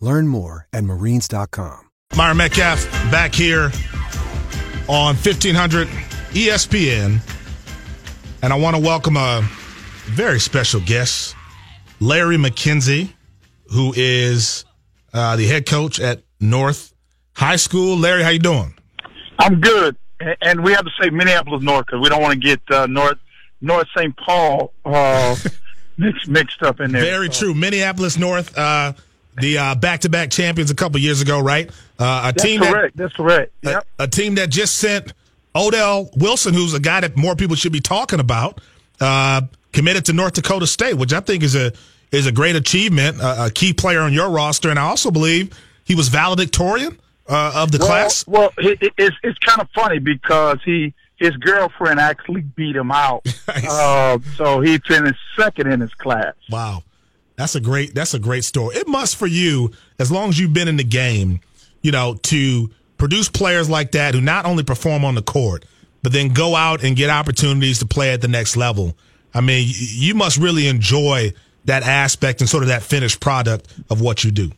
Learn more at marines.com. Myron Medcalf back here on 1500 ESPN. And I want to welcome a very special guest, Larry McKenzie, who is uh, the head coach at North High School. Larry, how you doing? I'm good. And we have to say Minneapolis North because we don't want to get uh, North North St. Paul uh, mixed, mixed up in there. Very so. true. Minneapolis North. The uh, back-to-back champions a couple years ago, right? Uh, a That's team correct. That, That's correct. Yep. A, a, team that just sent Odell Wilson, who's a guy that more people should be talking about, uh, committed to North Dakota State, which I think is a is a great achievement, a, a key player on your roster, and I also believe he was valedictorian uh, of the well, class. Well, it, it's it's kind of funny because he his girlfriend actually beat him out, uh, so he finished second in his class. Wow. That's a great. That's a great story. It must for you, as long as you've been in the game, you know, to produce players like that who not only perform on the court, but then go out and get opportunities to play at the next level. I mean, you must really enjoy that aspect and sort of that finished product of what you do.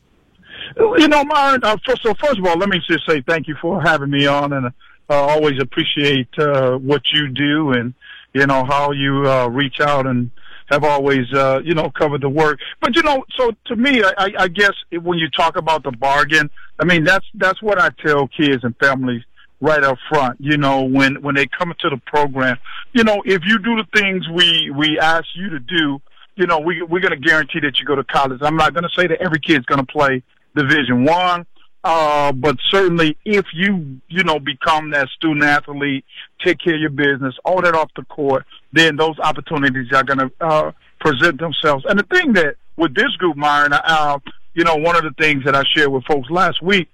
You know, Myron. Uh, first, so first of all, let me just say thank you for having me on, and uh, always appreciate uh, what you do and you know how you uh, reach out and have always, uh, you know, covered the work. But you know, so to me, I, I guess when you talk about the bargain, I mean that's that's what I tell kids and families right up front. You know, when when they come into the program, you know, if you do the things we we ask you to do, you know, we we're going to guarantee that you go to college. I'm not going to say that every kid's going to play Division One. Uh, but certainly if you, you know, become that student athlete, take care of your business, all that off the court, then those opportunities are going to, uh, present themselves. And the thing that with this group, Myron, uh, you know, one of the things that I shared with folks last week,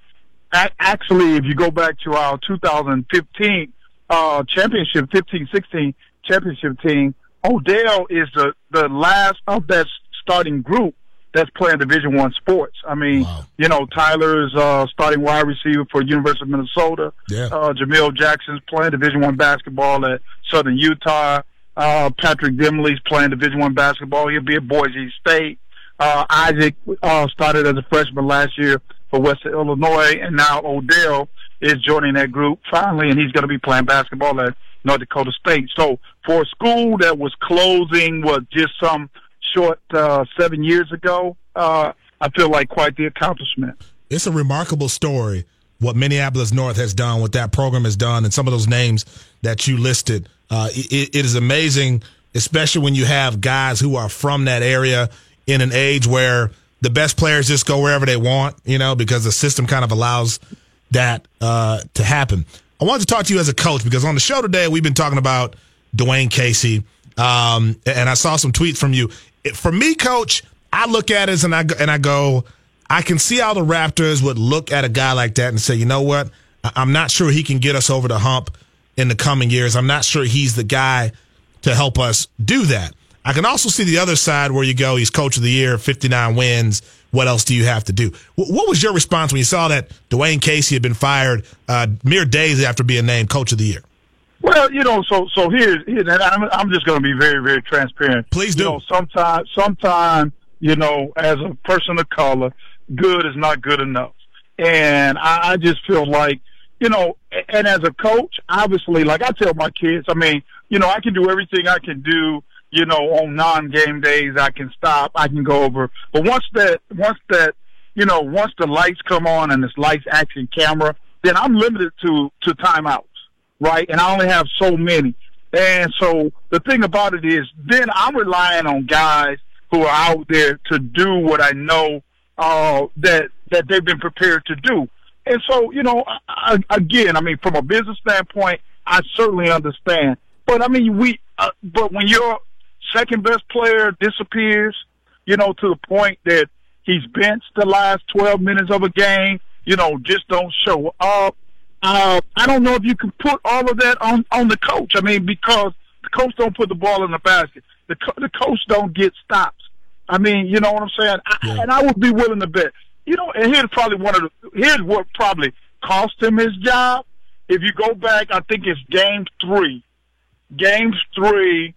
actually, if you go back to our 2015, uh, championship, 15-16 championship team, Odell is the, the last of that starting group that's playing Division One sports. I mean, wow. you know, Tyler's uh, starting wide receiver for University of Minnesota. Yeah. Uh, Jamil Jackson's playing Division One basketball at Southern Utah. Uh, Patrick Dimley's playing Division One basketball. He'll be at Boise State. Uh, Isaac uh, started as a freshman last year for Western Illinois, and now Odell is joining that group finally, and he's going to be playing basketball at North Dakota State. So for a school that was closing, was just some short uh, seven years ago, uh, I feel like quite the accomplishment. It's a remarkable story what Minneapolis North has done, what that program has done, and some of those names that you listed. Uh, it, it is amazing, especially when you have guys who are from that area in an age where the best players just go wherever they want, you know, because the system kind of allows that uh, to happen. I wanted to talk to you as a coach because on the show today we've been talking about Dwane Casey, um, and I saw some tweets from you for me, coach, I look at it and I and I go, I can see how the Raptors would look at a guy like that and say, you know what, I'm not sure he can get us over the hump in the coming years. I'm not sure he's the guy to help us do that. I can also see the other side where you go, he's coach of the year, 59 wins. What else do you have to do? What was your response when you saw that Dwane Casey had been fired uh, mere days after being named coach of the year? Well, you know, so so here's, here's I'm I'm just going to be very very transparent. Please do. You know, sometimes sometimes you know, as a person of color, good is not good enough, and I, I just feel like you know, and as a coach, obviously, like I tell my kids, I mean, you know, I can do everything I can do. You know, on non-game days, I can stop, I can go over. But once that once that you know, once the lights come on and it's lights, action, camera, then I'm limited to to timeouts, right? And I only have so many. And so the thing about it is, then I'm relying on guys who are out there to do what I know uh, that that they've been prepared to do. And so, you know, I, again, I mean, from a business standpoint, I certainly understand. But I mean, we, uh, but when your second best player disappears, you know, to the point that he's benched the last 12 minutes of a game, you know, just don't show up. Uh, I don't know if you can put all of that on, on the coach. I mean, because the coach don't put the ball in the basket. The, co- the coach don't get stops. I mean, you know what I'm saying? I, And I would be willing to bet. You know, and here's probably one of the, here's what probably cost him his job. If you go back, I think it's game three. Game three,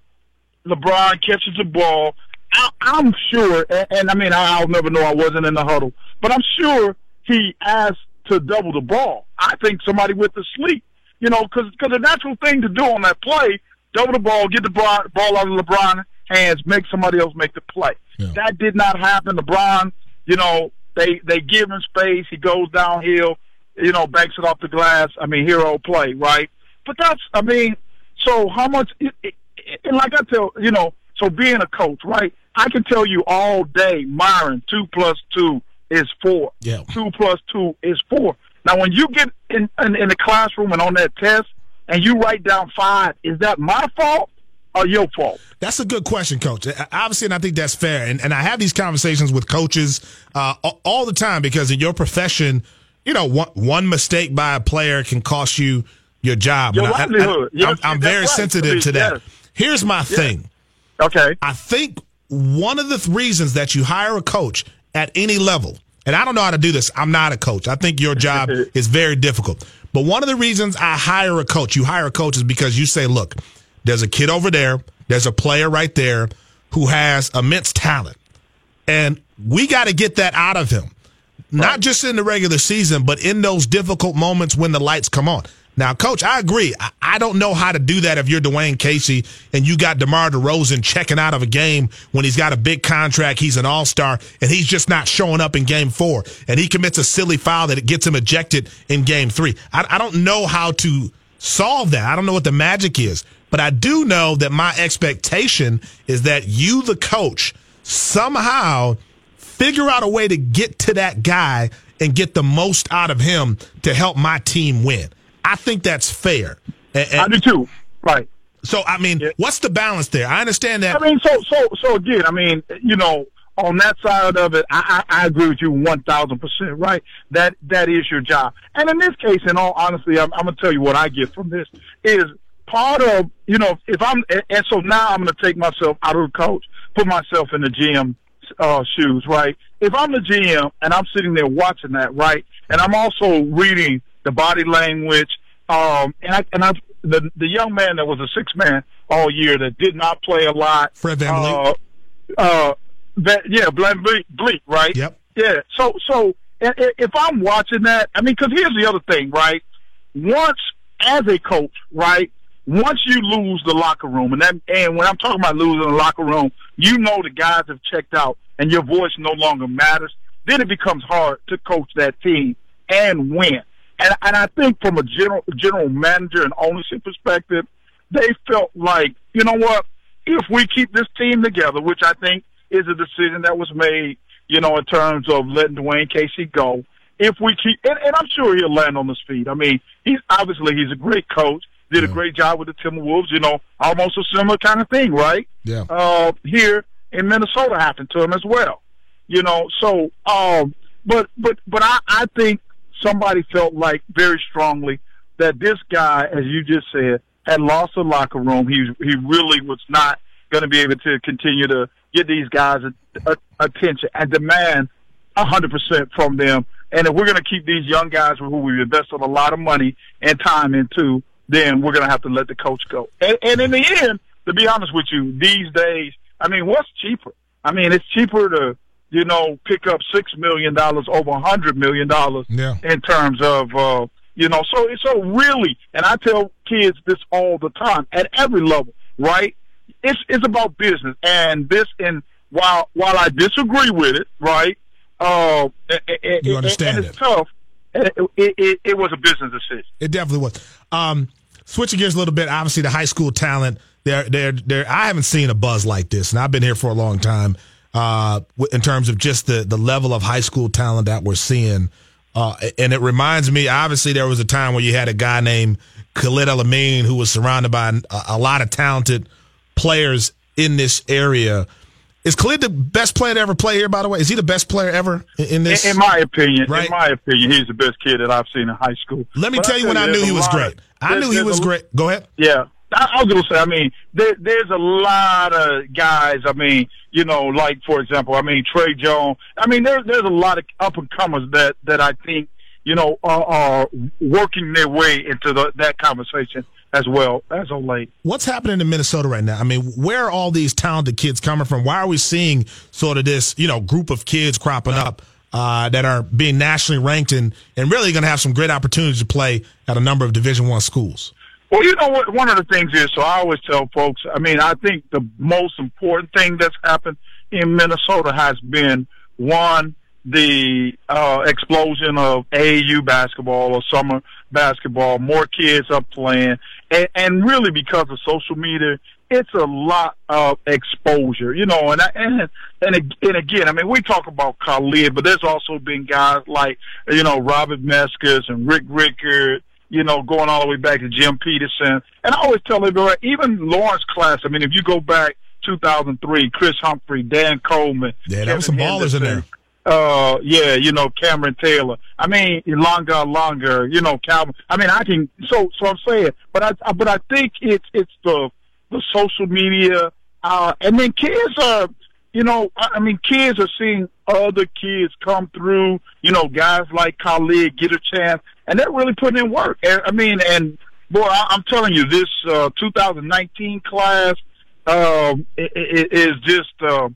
LeBron catches the ball. I, I'm sure, and, and I mean, I, I'll never know I wasn't in the huddle, but I'm sure he asked to double the ball. I think somebody went to sleep, you know, because cause the natural thing to do on that play, double the ball, get the ball, ball out of LeBron's hands, make somebody else make the play. Yeah. That did not happen. LeBron, you know, they they give him space. He goes downhill, you know, banks it off the glass. I mean, hero play, right? But that's, I mean, so how much? It, it, and like I tell, you know, so being a coach, right? I can tell you all day, Myron, two plus two is four. Yeah. Two plus two is four. Now, when you get in, in, in the classroom and on that test, and you write down five, is that my fault your fault? That's a good question, Coach. Obviously, and I think that's fair. And, and I have these conversations with coaches uh, all the time because in your profession, you know, one, one mistake by a player can cost you your job. Your livelihood. I, am very right. sensitive to that. Yes. Here's my yes. thing. Okay. I think one of the th- reasons that you hire a coach at any level, and I don't know how to do this. I'm not a coach. I think your job is very difficult. But one of the reasons I hire a coach, you hire a coach, is because you say, look, there's a kid over there, there's a player right there who has immense talent. And we got to get that out of him. Right. Not just in the regular season, but in those difficult moments when the lights come on. Now, coach, I agree. I, I, don't know how to do that if you're Dwane Casey and you got DeMar DeRozan checking out of a game when he's got a big contract, he's an all star, and he's just not showing up in game four. And he commits a silly foul that it gets him ejected in game three. I, I don't know how to solve that. I don't know what the magic is. But I do know that my expectation is that you, the coach, somehow figure out a way to get to that guy and get the most out of him to help my team win. I think that's fair. And, and I do too. Right. So I mean, yeah. what's the balance there? I understand that. I mean, so so so again, I mean, you know, on that side of it, I, I, I agree with you one thousand percent. Right, that that is your job. And in this case, in all honesty, I'm, I'm gonna tell you what I get from this is part of you know if I'm and so now I'm gonna take myself out of the coach, put myself in the GM uh, shoes. Right, if I'm the GM and I'm sitting there watching that, right, and I'm also reading the body language. Um, and I, and I, the, the young man that was a six man all year that did not play a lot. Fred VanVleet. Uh, uh, that, yeah, Bleak, Bleak, right? Yep. Yeah. So, so if I'm watching that, I mean, cause here's the other thing, right? Once as a coach, right? Once you lose the locker room, and that, and when I'm talking about losing the locker room, you know the guys have checked out, and your voice no longer matters. Then it becomes hard to coach that team and win. And, and I think from a general general manager and ownership perspective, they felt like, you know what, if we keep this team together, which I think is a decision that was made, you know, in terms of letting Dwane Casey go. If we keep, and, and I'm sure he'll land on his feet. I mean, he's obviously he's a great coach. Did yeah. a great job with the Timberwolves. You know, almost a similar kind of thing, right? Yeah. Uh, here in Minnesota happened to him as well. You know, so um, but but but I I think somebody felt like very strongly that this guy, as you just said, had lost the locker room. He he really was not going to be able to continue to get these guys a, a, attention and demand a hundred percent from them. And if we're going to keep these young guys who we've invested a lot of money and time into, then we're going to have to let the coach go. And, and in the end, to be honest with you, these days, I mean, what's cheaper? I mean, it's cheaper to you know, pick up six million dollars over a hundred million dollars yeah. in terms of uh, you know, so it's so really and I tell kids this all the time at every level, right? It's it's about business and this and while while I disagree with it, right? uh, it, you understand and it's it. tough. It, it, it, was a business decision. It definitely was. Um, switching gears a little bit, obviously the high school talent. There, there, there. I haven't seen a buzz like this, and I've been here for a long time. Uh, in terms of just the the level of high school talent that we're seeing, uh, and it reminds me. Obviously, there was a time where you had a guy named Khalid El-Amin who was surrounded by a, a lot of talented players in this area. Is Khalid the best player to ever play here? By the way, is he the best player ever in, this? In, in my opinion, right? in my opinion, he's the best kid that I've seen in high school. Let me but tell you when I knew he was great. Of, I knew he was a, great. Go ahead. Yeah, I, I was gonna say. I mean, there, there's a lot of guys. I mean, you know, like for example, I mean Tre Jones. I mean, there's there's a lot of up and comers that that I think you know are, are working their way into the, that conversation as well as of late. What's happening in Minnesota right now? I mean, where are all these talented kids coming from? Why are we seeing sort of this, you know, group of kids cropping up uh, that are being nationally ranked and, and really going to have some great opportunities to play at a number of Division One schools? Well, you know what? One of the things is, so I always tell folks. I mean, I think the most important thing that's happened in Minnesota has been one the uh, explosion of AAU basketball or summer basketball, more kids are playing, and, and really because of social media, it's a lot of exposure, you know. And I, and and and again, I mean, we talk about Khalid, but there's also been guys like you know Robert Meskis and Rick Rickert, you know, going all the way back to Jim Petersen. And I always tell everybody, even Lawrence class. I mean, if you go back 2003, Chris Humphrey, Dan Coleman, yeah, there was some ballers in there uh, yeah, you know, Cameron Taylor. I mean, longer, longer, you know, Calvin. I mean, I can, so, so I'm saying, but I, but I think it's, it's the, the social media, uh, and then kids are, you know, I mean, kids are seeing other kids come through, you know, guys like Khalid get a chance, and they're really putting in work. And, I mean, and boy, I, I'm telling you, this, uh, 2019 class, um, it is just, uh,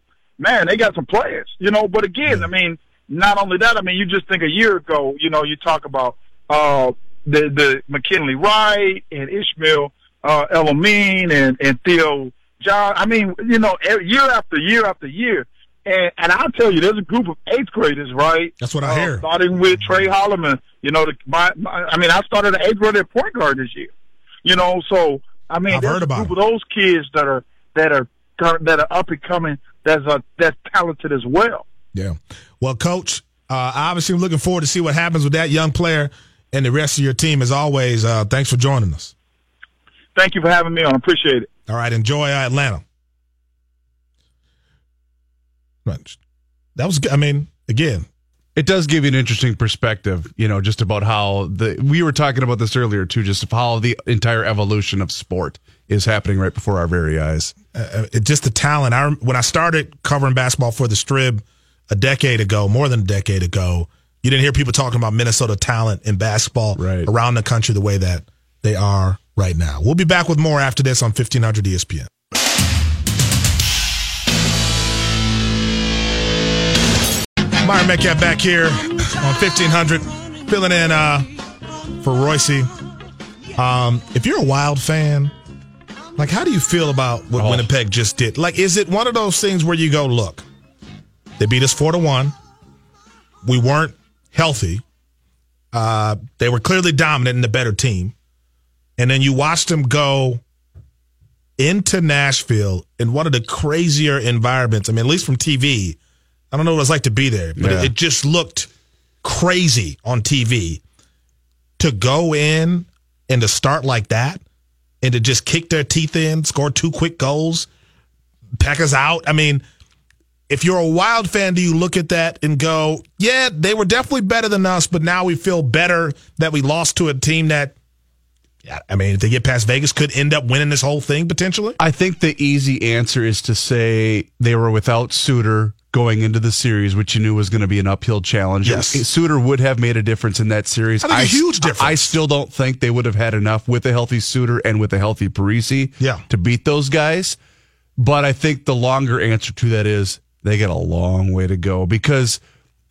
man, they got some players, you know. But again, I mean, not only that, I mean, you just think a year ago, you know, you talk about uh, the the McKinley Wright and Ishmael uh, El-Amin and and Theo John. I mean, you know, year after year after year. And, and I'll tell you, there's a group of eighth graders, right? That's what I uh, hear. Starting with Tre Holloman, you know, the, my, my, I mean, I started an eighth grader at point guard this year. You know, so I mean, I've heard about a group of those kids that are that are that are up and coming that's uh, that's talented as well. Yeah. Well, coach, uh, obviously, I'm looking forward to see what happens with that young player and the rest of your team. As always, uh, thanks for joining us. Thank you for having me on. Appreciate it. All right. Enjoy uh, Atlanta. That was. I mean, again, it does give you an interesting perspective, you know, just about how the we were talking about this earlier too, just of how the entire evolution of sport is happening right before our very eyes. Uh, just the talent. I when I started covering basketball for the Strib a decade ago, more than a decade ago, you didn't hear people talking about Minnesota talent in basketball right. around the country the way that they are right now. We'll be back with more after this on 1500 ESPN. Myron Medcalf back here on 1500, filling in uh, for Royce. Um, if you're a Wild fan, like, how do you feel about what oh. Winnipeg just did? Like, is it one of those things where you go, look, they beat us four to one. We weren't healthy. Uh, they were clearly dominant and the better team. And then you watched them go into Nashville in one of the crazier environments. I mean, at least from TV, I don't know what it's like to be there, but yeah. it, it just looked crazy on TV. To go in and to start like that and to just kick their teeth in, score two quick goals, pack us out. I mean, if you're a wild fan, do you look at that and go, yeah, they were definitely better than us, but now we feel better that we lost to a team that I mean, if they get past Vegas, could end up winning this whole thing potentially. I think the easy answer is to say they were without Suter going into the series, which you knew was going to be an uphill challenge. Yes. Suter would have made a difference in that series. I think I, a huge difference. I still don't think they would have had enough with a healthy Suter and with a healthy Parise yeah. to beat those guys. But I think the longer answer to that is they got a long way to go because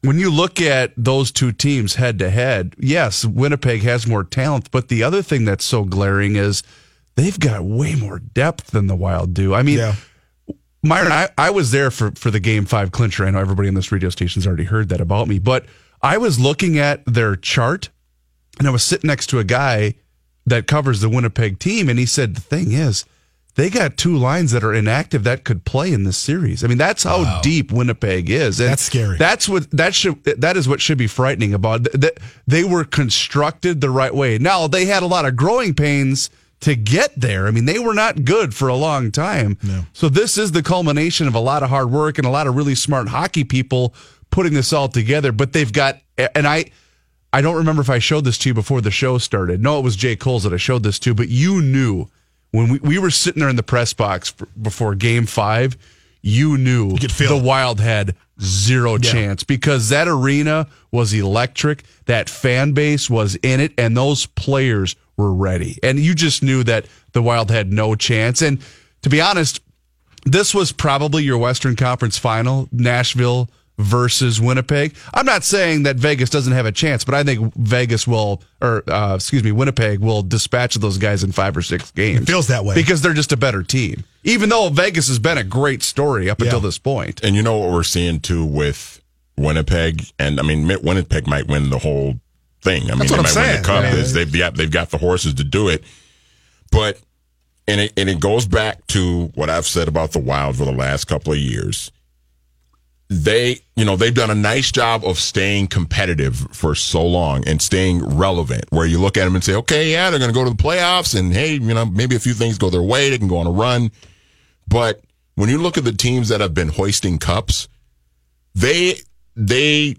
when you look at those two teams head to head, yes, Winnipeg has more talent, but the other thing that's so glaring is they've got way more depth than the Wild do. I mean, yeah Myron, I, I was there for, for the game five clincher. I know everybody in this radio station's already heard that about me, but I was looking at their chart and I was sitting next to a guy that covers the Winnipeg team, and he said, The thing is, they got two lines that are inactive that could play in this series. I mean, that's how wow. deep Winnipeg is. And that's scary. That's what that should that is what should be frightening about that they were constructed the right way. Now they had a lot of growing pains to get there. I mean, they were not good for a long time. No. So this is the culmination of a lot of hard work and a lot of really smart hockey people putting this all together. But they've got and I I don't remember if I showed this to you before the show started. No, it was Jay Coles that I showed this to, but you knew when we, we were sitting there in the press box for, before game five, you knew you the Wild had zero yeah. chance because that arena was electric. That fan base was in it, and those players were ready. And you just knew that the Wild had no chance. And to be honest, this was probably your Western Conference final, Nashville versus Winnipeg. I'm not saying that Vegas doesn't have a chance, but I think Vegas will, or uh, excuse me, Winnipeg will dispatch those guys in five or six games. It feels that way because they're just a better team. Even though Vegas has been a great story up yeah. until this point. And you know what we're seeing too with Winnipeg, and I mean Winnipeg might win the whole thing. I mean, they might saying. win the cup. Yeah. They've got they've got the horses to do it, but. And it, and it goes back to what I've said about the Wild for the last couple of years they, you know, they've done a nice job of staying competitive for so long and staying relevant where you look at them and say, okay, yeah, they're going to go to the playoffs and hey, you know, maybe a few things go their way. They can go on a run. But when you look at the teams that have been hoisting cups, they, they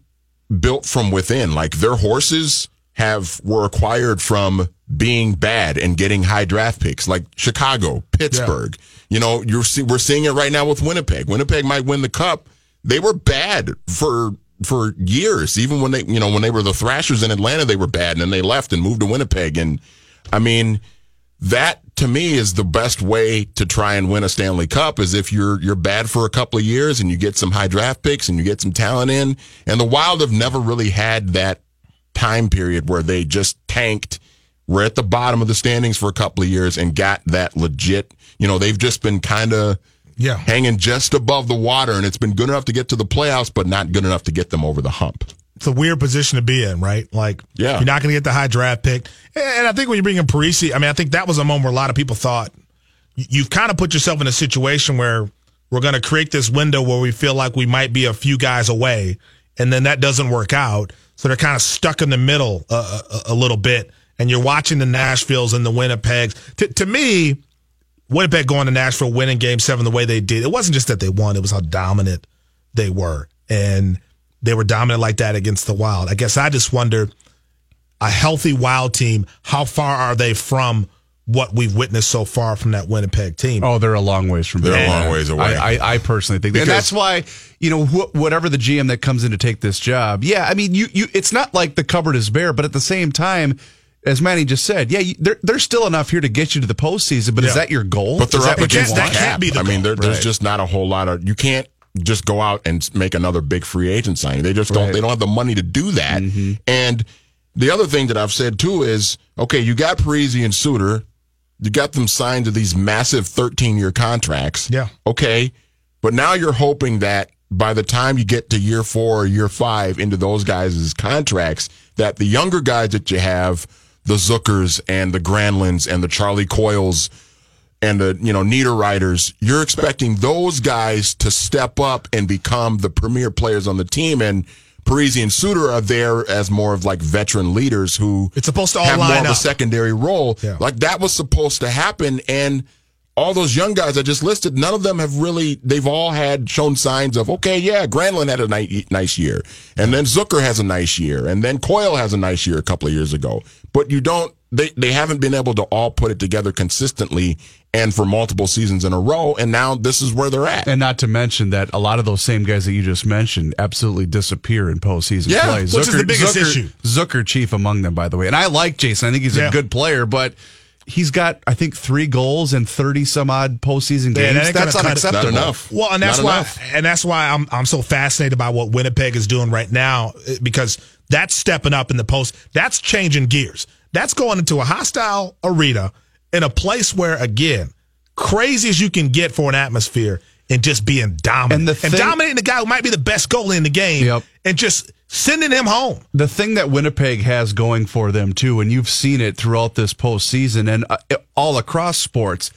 built from within. Like their horses have, were acquired from being bad and getting high draft picks like Chicago, Pittsburgh. Yeah. You know, you're, we're seeing it right now with Winnipeg. Winnipeg might win the cup they were bad for for years. Even when they, you know, when they were the Thrashers in Atlanta, they were bad, and then they left and moved to Winnipeg. And I mean, that to me is the best way to try and win a Stanley Cup. Is if you're you're bad for a couple of years and you get some high draft picks and you get some talent in. And the Wild have never really had that time period where they just tanked. We're at the bottom of the standings for a couple of years and got that legit. You know, they've just been kind of yeah. hanging just above the water, and it's been good enough to get to the playoffs, but not good enough to get them over the hump. It's a weird position to be in, right? Like, yeah. you're not going to get the high draft pick. And I think when you bring in Parise, I mean, I think that was a moment where a lot of people thought you've kind of put yourself in a situation where we're going to create this window where we feel like we might be a few guys away, and then that doesn't work out. So they're kind of stuck in the middle a, a, a little bit. And you're watching the Nashvilles and the Winnipegs. T- to me, Winnipeg going to Nashville, winning game seven the way they did, it wasn't just that they won, it was how dominant they were. And they were dominant like that against the Wild. I guess I just wonder a healthy Wild team, how far are they from what we've witnessed so far from that Winnipeg team? Oh, they're a long ways from They're there. a long ways away. I, I, I personally think because, and that's why, you know, wh- whatever the GM that comes in to take this job, yeah, I mean, you, you, it's not like the cupboard is bare, but at the same time, as Manny just said, yeah, you, there, there's still enough here to get you to the postseason. But yeah. is that your goal? But they're up against that cap. The I mean, there, there's right. just not a whole lot of. You can't just go out and make another big free agent signing. They just don't. Right. They don't have the money to do that. Mm-hmm. And the other thing that I've said too is, okay, you got Parise and Suter, you got them signed to these massive 13 year contracts. Yeah. Okay, but now you're hoping that by the time you get to year four or year five into those guys' contracts, that the younger guys that you have the Zuckers and the Granlunds and the Charlie Coyles and the you know Niederreiters, you're expecting those guys to step up and become the premier players on the team. And Parise and Suter are there as more of like veteran leaders who it's supposed to all have line more up. of a secondary role. Yeah. Like that was supposed to happen, and all those young guys I just listed, none of them have really, they've all had shown signs of, okay, yeah, Granlund had a ni- nice year. And then Zucker has a nice year. And then Coyle has a nice year a couple of years ago. But you don't, they, they haven't been able to all put it together consistently and for multiple seasons in a row. And now this is where they're at. And not to mention that a lot of those same guys that you just mentioned absolutely disappear in postseason yeah, play. Which Zucker, is the biggest Zucker, issue. Zucker chief among them, by the way. And I like Jason. I think he's yeah. a good player, but he's got I think three goals and thirty some odd postseason games. Yeah, that's unacceptable. Not enough. Well, and that's Not why, enough. and that's why I'm I'm so fascinated by what Winnipeg is doing right now eh, because that's stepping up in the post. That's changing gears. That's going into a hostile arena in a place where, again, crazy as you can get for an atmosphere, and just being dominant and, the thing, and dominating the guy who might be the best goalie in the game yep. and just sending him home. The thing that Winnipeg has going for them too, and you've seen it throughout this postseason and uh, all across sports,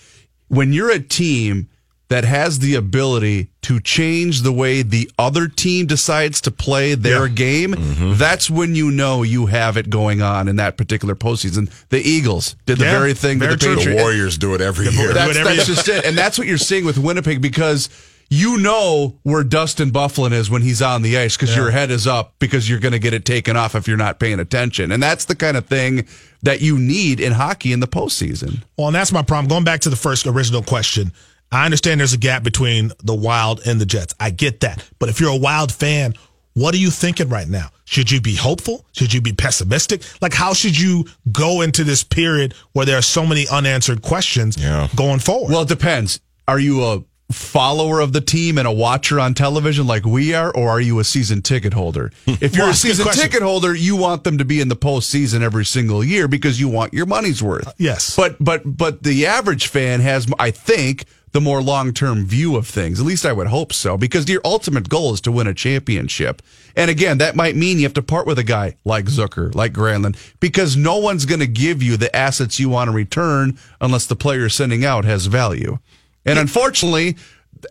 when you're a team that has the ability to change the way the other team decides to play their yeah. game, mm-hmm. that's when you know you have it going on in that particular postseason. The Eagles did the yeah, very thing that the Patriots. The Warriors do it every year. That's, every that's year. just it. And that's what you're seeing with Winnipeg because you know where Dustin Byfuglien is when he's on the ice because yeah. your head is up because you're going to get it taken off if you're not paying attention. And that's the kind of thing that you need in hockey in the postseason. Well, and that's my problem. Going back to the first original question, I understand there's a gap between the Wild and the Jets. I get that. But if you're a Wild fan, what are you thinking right now? Should you be hopeful? Should you be pessimistic? Like, how should you go into this period where there are so many unanswered questions yeah. going forward? Well, it depends. Are you a follower of the team and a watcher on television like we are, or are you a season ticket holder? If you're well, a season ticket holder, you want them to be in the postseason every single year because you want your money's worth. Uh, yes, but but but the average fan has, I think, the more long term view of things. At least I would hope so, because your ultimate goal is to win a championship. And again, that might mean you have to part with a guy like Zucker, like Granlund, because no one's going to give you the assets you want to return unless the player you're sending out has value. And unfortunately,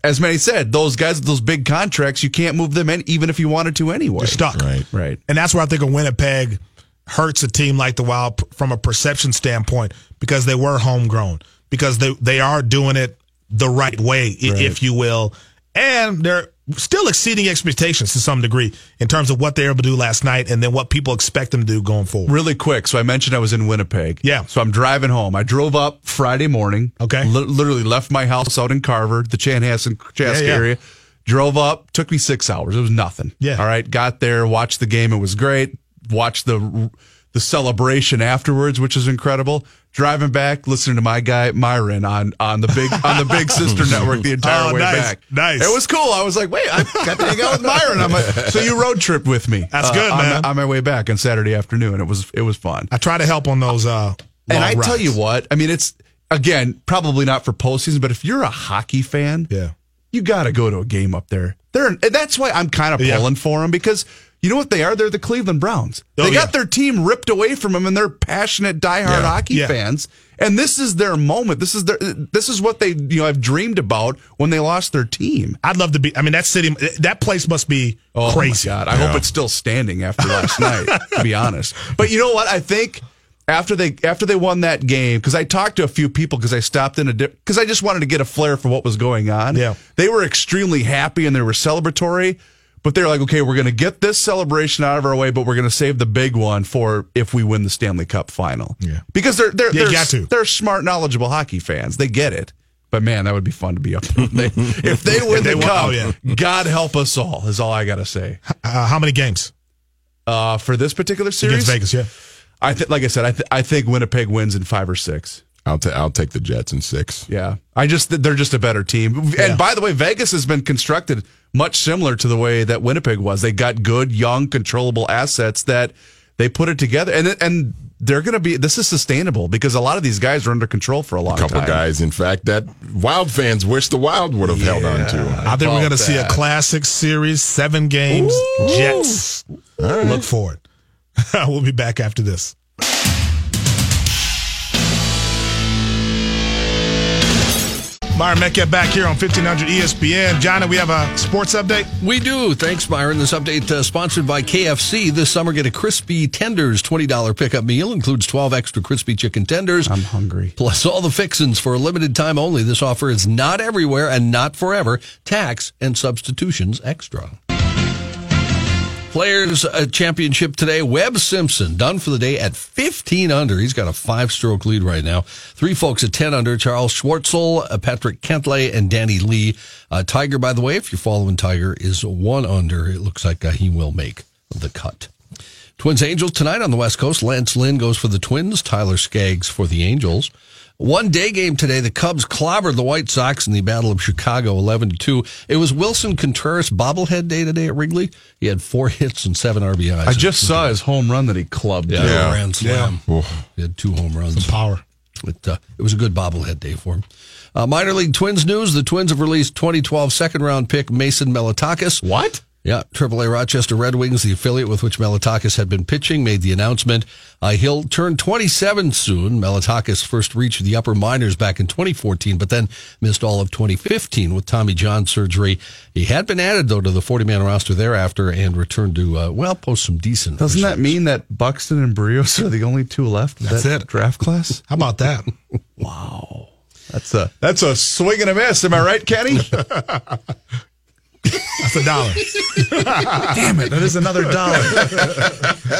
as many said, those guys with those big contracts, you can't move them in even if you wanted to anyway. You're stuck. Right. Right. And that's where I think a Winnipeg hurts a team like the Wild from a perception standpoint because they were homegrown, because they, they are doing it the right way, right. if you will. And they're still exceeding expectations to some degree in terms of what they were able to do last night and then what people expect them to do going forward. Really quick. So I mentioned I was in Winnipeg. Yeah. So I'm driving home. I drove up Friday morning. Okay. Li- literally left my house out in Carver, the Chanhassen Chaska yeah, yeah. area. Drove up, took me six hours. It was nothing. Yeah. All right. Got there, watched the game. It was great. Watched the the celebration afterwards, which is incredible. Driving back, listening to my guy Myron on on the big on the big sister network the entire oh, way nice, back. Nice. It was cool. I was like, wait, I got to hang out with Myron. I'm like, so you road trip with me. That's uh, good, man. On, on, my way back on Saturday afternoon. It was it was fun. I try to help on those. Uh, and I rides. tell you what, I mean, it's again probably not for postseason, but if you're a hockey fan, yeah, you got to go to a game up there. There, that's why I'm kind of pulling yeah. for them because you know what they are? They're the Cleveland Browns. Oh, they got yeah. their team ripped away from them, and they're passionate, diehard yeah. hockey yeah. fans. And this is their moment. This is their. This is what they you know have dreamed about when they lost their team. I'd love to be. I mean, that city, that place must be oh crazy. God, I hope it's still standing after last night. To be honest, but you know what? I think after they after they won that game because I talked to a few people because I stopped in a because I just wanted to get a flair for what was going on. Yeah, they were extremely happy and they were celebratory. But they're like, okay, we're going to get this celebration out of our way, but we're going to save the big one for if we win the Stanley Cup final. Yeah. Because they're they're they're, they're smart, knowledgeable hockey fans. They get it. But man, that would be fun to be up there. if they win they the won, cup, oh, yeah. God help us all. Is all I got to say. Uh, how many games? Uh, for this particular series, against Vegas, yeah. I th- like I said, I th- I think Winnipeg wins in five or six. I'll, ta- I'll take the Jets in six. Yeah. I just, they're just a better team. And yeah. by the way, Vegas has been constructed much similar to the way that Winnipeg was. They got good, young, controllable assets that they put it together. And, and, they're going to be. This is sustainable because a lot of these guys are under control for a long time. A couple time. guys, in fact, that Wild fans wish the Wild would have yeah, held on to. I think we're going to see a classic series, seven games, Ooh. Jets. Right. Look for it. we'll be back after this. Myron Medcalf back here on 1500 ESPN. Johnny, we have a sports update? We do. Thanks, Myron. This update uh, sponsored by KFC. This summer, get a crispy tenders $20 pickup meal. Includes 12 extra crispy chicken tenders. I'm hungry. Plus all the fixins for a limited time only. This offer is not everywhere and not forever. Tax and substitutions extra. Players uh, Championship today. Webb Simpson done for the day at 15 under. He's got a five stroke lead right now. Three folks at 10 under. Charl Schwartzel, uh, Patrick Cantlay, and Danny Lee. Uh, Tiger, by the way, if you're following Tiger, is one under. It looks like uh, he will make the cut. Twins Angels tonight on the West Coast. Lance Lynn goes for the Twins. Tyler Skaggs for the Angels. One day game today, the Cubs clobbered the White Sox in the Battle of Chicago, eleven to two. It was Willson Contreras bobblehead day today at Wrigley. He had four hits and seven RBIs. I just saw his home run that he clubbed. Yeah, yeah. grand slam. Yeah. He had two home runs. Some power. It, uh, it was a good bobblehead day for him. Uh, minor league Twins news: The Twins have released 2012 second round pick Mason Melotakis. What? Yeah, AAA Rochester Red Wings, the affiliate with which Melotakis had been pitching, made the announcement. Uh, he'll turn 27 soon. Melotakis first reached the upper minors back in 2014, but then missed all of 2015 with Tommy John surgery. He had been added, though, to the 40 man roster thereafter and returned to, uh, well, post some decent. Doesn't results. that mean that Buxton and Berrios are the only two left? That's that it. Draft class? How about that? wow. That's a that's a swing and a miss. Am I right, Kenny? That's a dollar. Damn it! That is another dollar.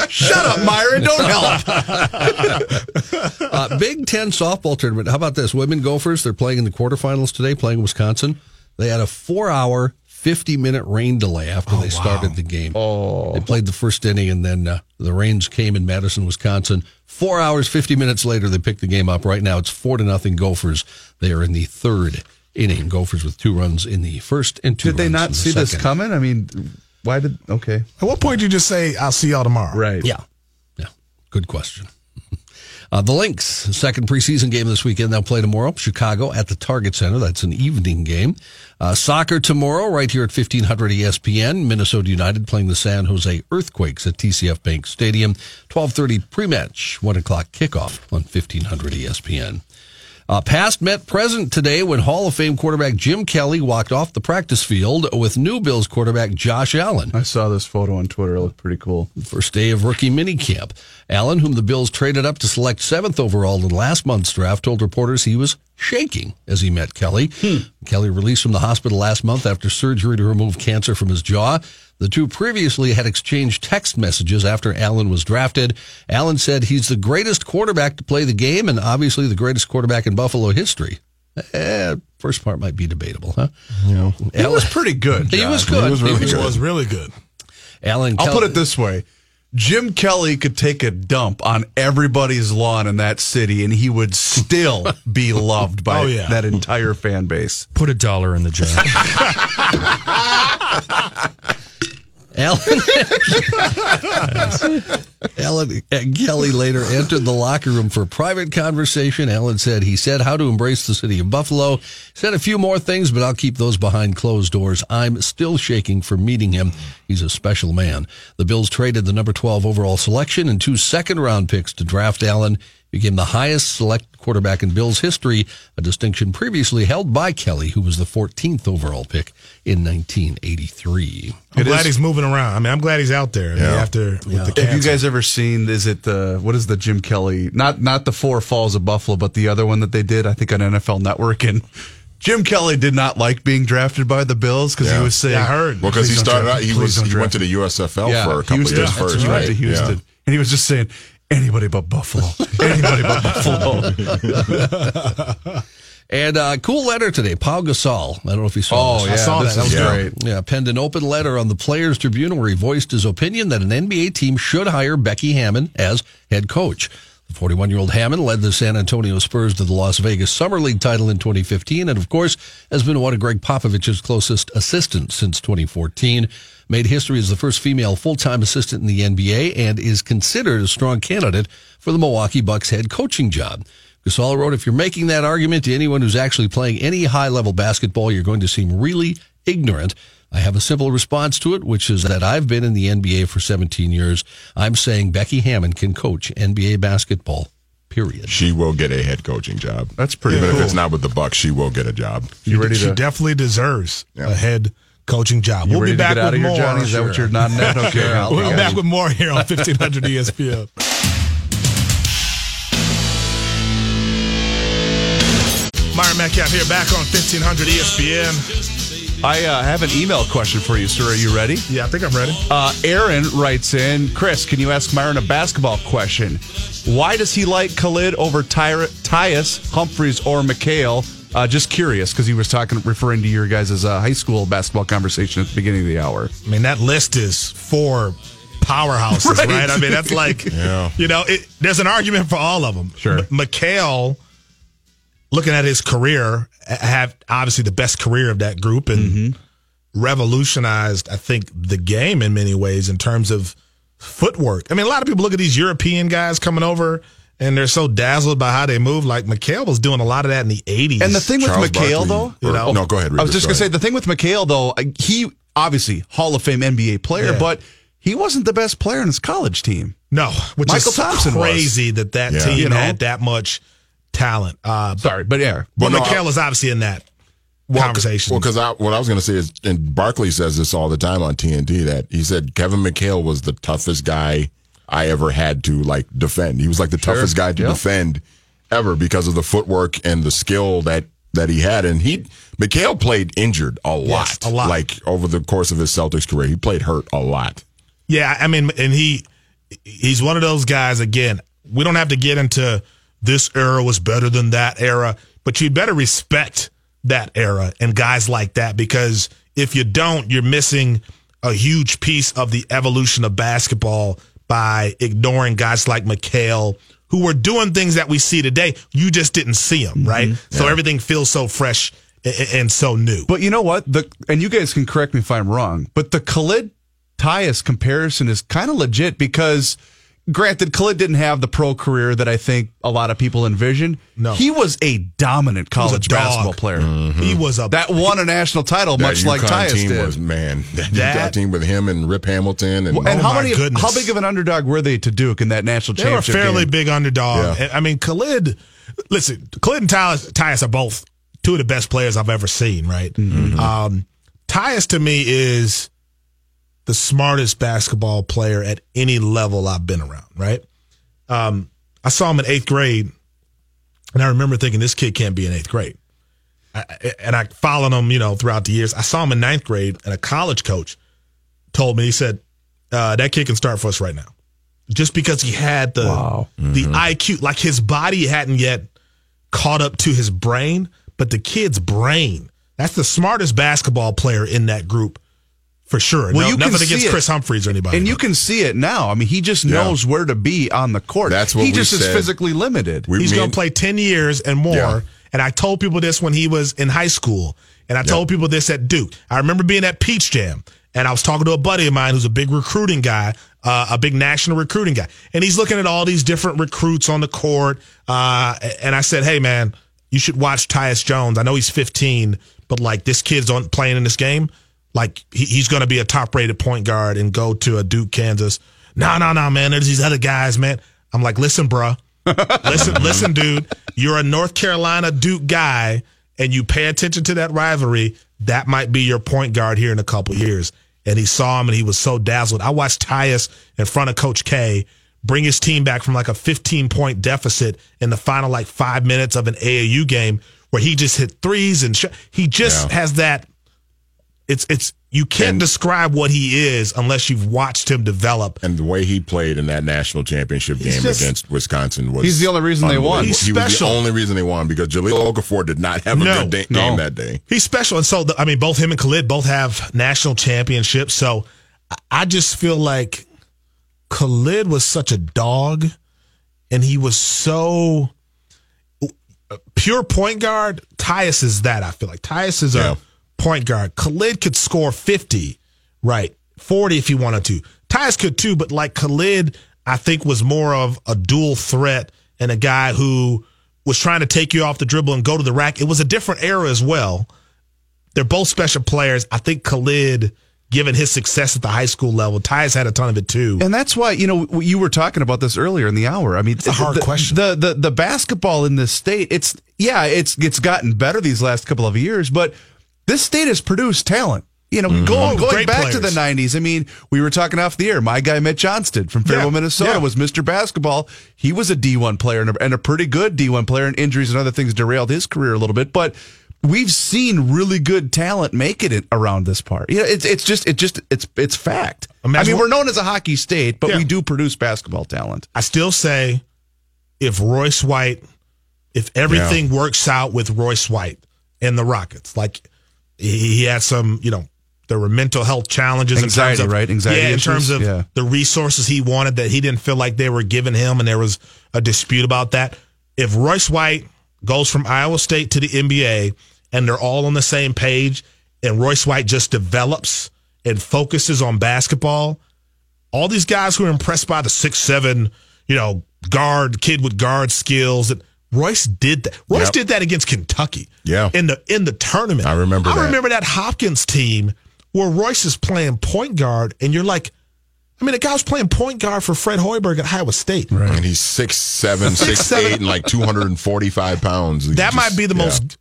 Shut up, Myron. Don't help. uh, Big Ten softball tournament. How about this? Women Gophers, they're playing in the quarterfinals today, playing Wisconsin. They had a four hour, 50 minute rain delay after they started the game. Oh. They played the first inning and then uh, the rains came in Madison, Wisconsin. Four hours, 50 minutes later, they picked the game up. Right now, it's four to nothing Gophers. They are in the third inning. Gophers with two runs in the first and two Did they runs in not the see this coming? I mean, why did? Okay, At what point did you just say, I'll see y'all tomorrow? right. Yeah. Yeah. Good question. Uh, the Lynx, second preseason game this weekend. They'll play tomorrow. Chicago at the Target Center. That's an evening game. Uh, soccer tomorrow, right here at 1500 ESPN. Minnesota United playing the San Jose Earthquakes at TCF Bank Stadium. 1230 pre-match, 1 o'clock kickoff on 1500 ESPN. Uh, past met present today when Hall of Fame quarterback Jim Kelly walked off the practice field with new Bills quarterback Josh Allen. I saw this photo on Twitter. It looked pretty cool. First day of rookie minicamp. Allen, whom the Bills traded up to select seventh overall in last month's draft, told reporters he was shaking as he met Kelly. Kelly released from the hospital last month after surgery to remove cancer from his jaw. The two previously had exchanged text messages after Allen was drafted. Allen said he's the greatest quarterback to play the game and obviously the greatest quarterback in Buffalo history. Eh, first part might be debatable, huh? It was pretty good. He was good. He was really It good. was really good. Allen I'll Kelly- put it this way. Jim Kelly could take a dump on everybody's lawn in that city and he would still be loved by Oh, yeah. that entire fan base. Put a dollar in the jar. Allen, Allen and Kelly later entered the locker room for a private conversation. Allen said he said how to embrace the city of Buffalo. Said a few more things, but I'll keep those behind closed doors. I'm still shaking from meeting him. He's a special man. The Bills traded the number 12 overall selection and two second round picks to draft Allen. Became the highest select quarterback in Bills history, a distinction previously held by Kelly, who was the 14th overall pick in 1983. I'm It glad is- he's moving around. I mean, I'm glad he's out there I mean, Yeah. after with the Have you guys ever seen? Is it the what is the Jim Kelly? Not not the Four Falls of Buffalo, but the other one that they did. I think on NFL Network. And Jim Kelly did not like being drafted by the Bills because Yeah. he was saying, Yeah, I heard. Well, because he started out, me. he Please was don't he went to the USFL for a couple Houston, years that's first, right. He went to Houston, Yeah. and he was just saying, anybody but Buffalo, anybody but Buffalo. And uh, cool letter today, Pau Gasol. I don't know if you saw. Oh this. yeah, I saw this that. That is was Yeah. great. Yeah, penned an open letter on the Players Tribune where he voiced his opinion that an NBA team should hire Becky Hammon as head coach. The 41 year old Hammon led the San Antonio Spurs to the Las Vegas Summer League title in 2015 and, of course, has been one of Gregg Popovich's closest assistants since 2014. Made history as the first female full time assistant in the NBA and is considered a strong candidate for the Milwaukee Bucks head coaching job. Gasol wrote, if you're making that argument to anyone who's actually playing any high level basketball, you're going to seem really ignorant. I have a simple response to it, which is that I've been in the NBA for 17 years. I'm saying Becky Hammon can coach NBA basketball, period. She will get a head coaching job. That's pretty Even cool. if it's not with the Bucks, she will get a job. You ready she to? definitely deserves Yeah. a head coaching job. You we'll be back get with here, more. Johnny? Is that what you're nodding at? Okay, I'll- We'll be back with more here on 1500 ESPN. Myron Medcalf here, back on 1500 ESPN. I uh, have an email question for you, sir. Are you ready? Yeah, I think I'm ready. Uh, Aaron writes in, Chris, can you ask Myron a basketball question? Why does he like Khalid over Ty- Tyus, Humphries, or McHale? Uh, just curious, because he was talking, referring to your guys' uh, high school basketball conversation at the beginning of the hour. I mean, that list is four powerhouses, Right. right? I mean, that's like, Yeah. you know, it, there's an argument for all of them. Sure. M- McHale, looking at his career, have obviously the best career of that group and Mm-hmm. revolutionized, I think, the game in many ways in terms of footwork. I mean, a lot of people look at these European guys coming over and they're so dazzled by how they move. Like McHale was doing a lot of that in the '80s. And the thing with Charles McHale, Barkley, though, or- you know- no, go ahead. I was just go going to say the thing with McHale, though, he obviously Hall of Fame NBA player, Yeah. but he wasn't the best player in his college team. no, which Mychal is Thompson was. crazy that that Yeah. team You know? had that much talent. Uh, Sorry, but yeah. but Well, no, McHale is obviously in that conversation. Well, because what I was going to say is, and Barkley says this all the time on TNT that he said Kevin McHale was the toughest guy I ever had to like defend. He was like the toughest guy to Yep. defend ever because of the footwork and the skill that that he had. And he McHale played injured a lot, Yes, a lot. Like over the course of his Celtics career, he played hurt a lot. Yeah, I mean, and he he's one of those guys. Again, we don't have to get into this era was better than that era, but you better respect that era and guys like that because if you don't, you're missing a huge piece of the evolution of basketball by ignoring guys like McHale who were doing things that we see today. You just didn't see them, mm-hmm. right? So everything feels so fresh a- a- and so new. But you know what? The and you guys can correct me if I'm wrong, but the Khalid Tyus comparison is kind of legit because granted Khalid didn't have the pro career that I think a lot of people envisioned. No. He was a dominant a college dog. basketball player. He was a That won a national title much like Tyus team did. was man. That, That- UConn team with him and Rip Hamilton and, and Oh how my many goodness. how big of an underdog were they to Duke in that national championship? They were a fairly game? big underdog. Yeah. I mean, Khalid, listen, Khalid and Tyus, Tyus are both two of the best players I've ever seen, right? Mm-hmm. Um, Tyus to me is the smartest basketball player at any level I've been around, right? Um, I saw him in eighth grade, and I remember thinking, this kid can't be in eighth grade. I, I- and I followed him, you know, throughout the years. I saw him in ninth grade, and a college coach told me, he said, uh, that kid can start for us right now. Just because he had the Wow. the IQ, like his body hadn't yet caught up to his brain, but the kid's brain. That's the smartest basketball player in that group for sure. Well, no, you can nothing against see it. Kris Humphries or anybody. And you can see it now. I mean, he just knows where to be on the court. That's what he we just is physically limited. We- He's me going to play 10 years and more. Yeah. And I told people this when he was in high school. And I told people this at Duke. I remember being at Peach Jam and I was talking to a buddy of mine who's a big recruiting guy, uh, a big national recruiting guy. And he's looking at all these different recruits on the court. Uh, and I said, hey, man, you should watch Tyus Jones. I know he's 15, but like this kid's on playing in this game. Like he, he's going to be a top rated point guard and go to a Duke, Kansas. No, no, no, man. There's these other guys, man. I'm like, listen, bruh listen, listen, dude. You're a North Carolina Duke guy, and you pay attention to that rivalry. That might be your point guard here in a couple years. And he saw him, and he was so dazzled. I watched Tyus in front of Coach K bring his team back from like a 15 point deficit in the final like five minutes of an AAU game where he just hit threes and sh- he just Yeah. has that. It's it's you can't And- describe what he is unless you've watched him develop. and the way he played in that national championship game just- against Wisconsin was He's the only reason they won. He's he was the only reason they won because Jahlil Okafor did not have a No, good day, no. game that day. He's special, and so the, I mean, both him and Khalid both have national championships. So I- I just feel like Khalid was such a dog, and he was so pure point guard. Tyus is that. I feel like Tyus is Yeah. a point guard. Khalid could score fifty, right, forty if he wanted to. Tyus could too, but like Khalid, I think was more of a dual threat and a guy who was trying to take you off the dribble and go to the rack. It was a different era as well. They're both special players. I think Khalid, given his success at the high school level, Tyus had a ton of it too. And that's why you know you were talking about this earlier in the hour. I mean, it's a hard the, question. The, the the basketball in this state, it's yeah, it's it's gotten better these last couple of years, but this state has produced talent. You know, going Oh, going great back to the '90s. I mean, we were talking off the air. My guy Mitch Johnston from Fairville, Yeah, Minnesota, yeah. was Mr. Basketball. He was a D1 player and a, and a pretty good D1 player. And injuries and other things derailed his career a little bit, but. We've seen really good talent make it around this part. Yeah, it's it's just it just it's it's fact. Imagine I mean, we're known as a hockey state, but Yeah. we do produce basketball talent. I still say if Royce White, if everything works out with Royce White and the Rockets, like he, he had some, you know, there were mental health challenges Anxiety, in terms of right? Anxiety yeah, in issues? terms of Yeah. the resources he wanted that he didn't feel like they were giving him, and there was a dispute about that. If Royce White goes from Iowa State to the NBA and they're all on the same page, and Royce White just develops and focuses on basketball, all these guys who are impressed by the six seven, you know, guard kid with guard skills. And Royce did that. Royce Yep. did that against Kentucky. Yeah. in the in the tournament. I remember I that. remember that Hopkins team where Royce is playing point guard, and you're like, I mean, the guy was playing point guard for Fred Hoiberg at Iowa State. Right. And he's six seven, Six, six seven. eight, and like two hundred and forty five pounds. That just- might be the yeah. most.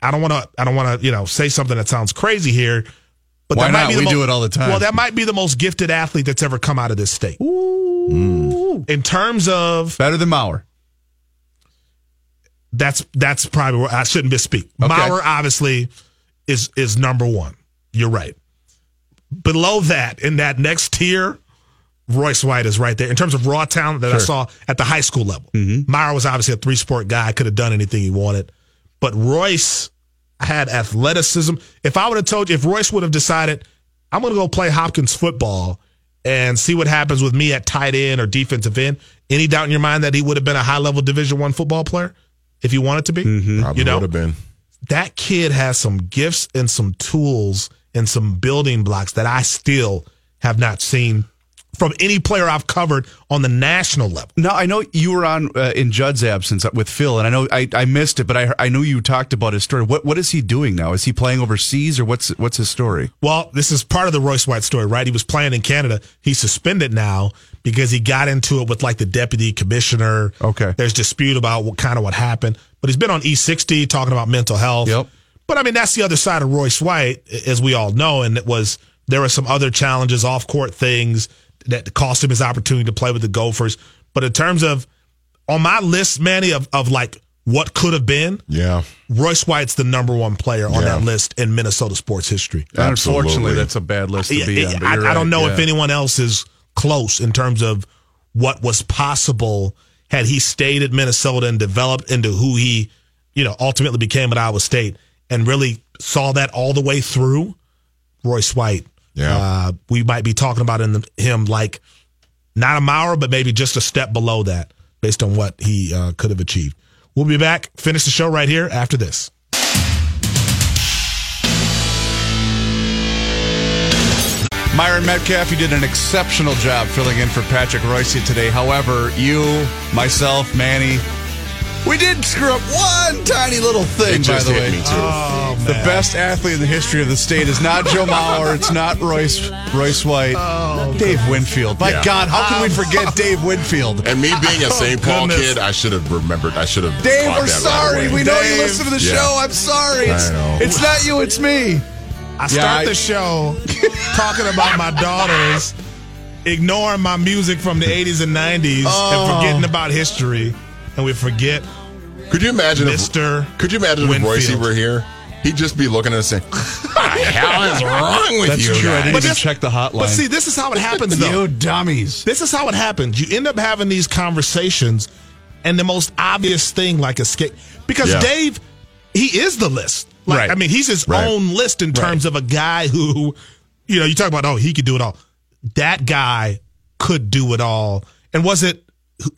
I- don't want to. I don't want to. You know, say something that sounds crazy here. But Why that might not? be the We do it all the time. Well, that might be the most gifted athlete that's ever come out of this state. Ooh. In terms of Better than Mauer. That's that's probably where I shouldn't misspeak. Mauer obviously is is number one. You're right. Below that, in that next tier, Royce White is right there in terms of raw talent that I saw at the high school level. Mm-hmm. Mauer was obviously a three sport guy, could have done anything he wanted, but Royce had athleticism. If I would have told you, if Royce would have decided, I'm going to go play Hopkins football and see what happens with me at tight end or defensive end, any doubt in your mind that he would have been a high level Division One football player if he wanted to be? Probably You know, would have been. that kid has some gifts and some tools and some building blocks that I still have not seen from any player I've covered on the national level. No, I know you were on uh, in Judd's absence with Phil, and I know I, I missed it, but I I know you talked about his story. What what is he doing now? Is he playing overseas, or what's what's his story? Well, this is part of the Royce White story, right? He was playing in Canada. He's suspended now because he got into it with like the deputy commissioner. Okay. There's dispute about what kind of what happened, but he's been on E60 talking about mental health. Yep. But I mean, that's the other side of Royce White, as we all know, and it was there were some other challenges, off court things that cost him his opportunity to play with the Gophers. But in terms of on my list, Manny, of of like what could have been, Yeah. Royce White's the number one player on Yeah. that list in Minnesota sports history. Unfortunately, that's a bad list to be Yeah, on. but I, you're I don't know yeah. if anyone else is close in terms of what was possible had he stayed at Minnesota and developed into who he, you know, ultimately became at Iowa State and really saw that all the way through. Royce White, Yeah. uh, we might be talking about in the, him like not a Mauer, but maybe just a step below that based on what he uh, could have achieved. We'll be back, finish the show right here after this. Myron Medcalf, you did an exceptional job filling in for Patrick Royce today. However, you, myself, Manny, we did screw up one tiny little thing, It just by the hit way. me too. The best athlete in the history of the state is not Joe Mauer. It's not Royce Royce White. Oh, Dave Winfield. My Yeah. God, how can we forget Dave Winfield? And me being a St. Paul goodness. kid, I should have remembered. I should have. Dave, we're that right sorry. away. we know you listen to the Yeah. show. I'm sorry. It's, I know. it's not you, it's me. I Yeah, start I- the show talking about my daughters ignoring my music from the 80s and 90s Oh. and forgetting about history. And we forget Could you imagine if Mr. Could you imagine if Royce were here? He'd just be looking at us saying, "What the hell is wrong with That's you true. I didn't even this- check the hotline. But see, this is how it happens, though. you dummies. This is how it happens. You end up having these conversations, and the most obvious thing, like escape, because Yeah. Dave, he is the list. Like, Right. I mean, he's his Right. own list in terms of a guy who, you know, you talk about, oh, he could do it all. That guy could do it all. And was it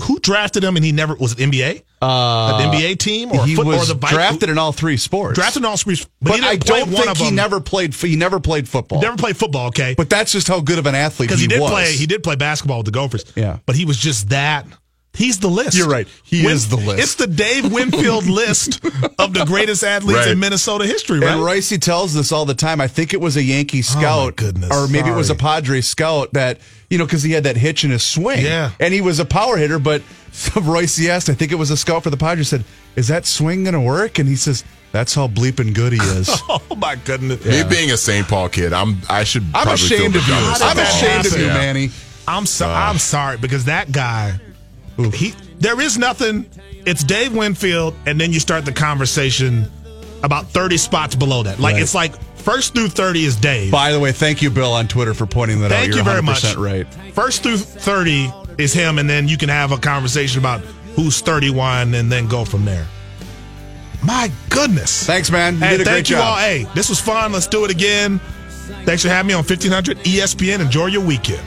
who- drafted him? And he never was it NBA, uh, an NBA team, or he was or the Vikings? drafted in all three sports. drafted in all sports, but, but he I don't think he them. never played. He never played football. never played football. Okay, But that's just how good of an athlete because he, he, did was. play he did play basketball with the Gophers. Yeah. but he was just that. He's the list. You're right. He is the list. It's the Dave Winfield list of the greatest athletes Right. in Minnesota history. Right? And Royce tells this all the time. I think it was a Yankee oh, scout, goodness. or maybe it was a Padre scout that you know because he had that hitch in his swing. Yeah. and he was a power hitter. But so Royce asked, I think it was a scout for the Padres, said, "Is that swing going to work?" And he says, "That's how bleeping good he is." oh my goodness. Me being a St. Paul kid, I'm. I should. I'm probably ashamed feel of you. the dumbest How I'm did all. that ashamed of you. Manny. I'm so uh. I'm sorry because that guy, he there is nothing. It's Dave Winfield, and then you start the conversation about 30 spots below that. Like Right. it's like first through 30 is Dave. By the way, thank you, Bill, on Twitter for pointing that out. Thank you very 100% much. Right. First through 30 is him, and then you can have a conversation about who's 31 and then go from there. My goodness. Thanks, man. You Hey, did a thank great you job. all. Hey, this was fun. Let's do it again. Thanks for having me on 1500 ESPN. Enjoy your weekend.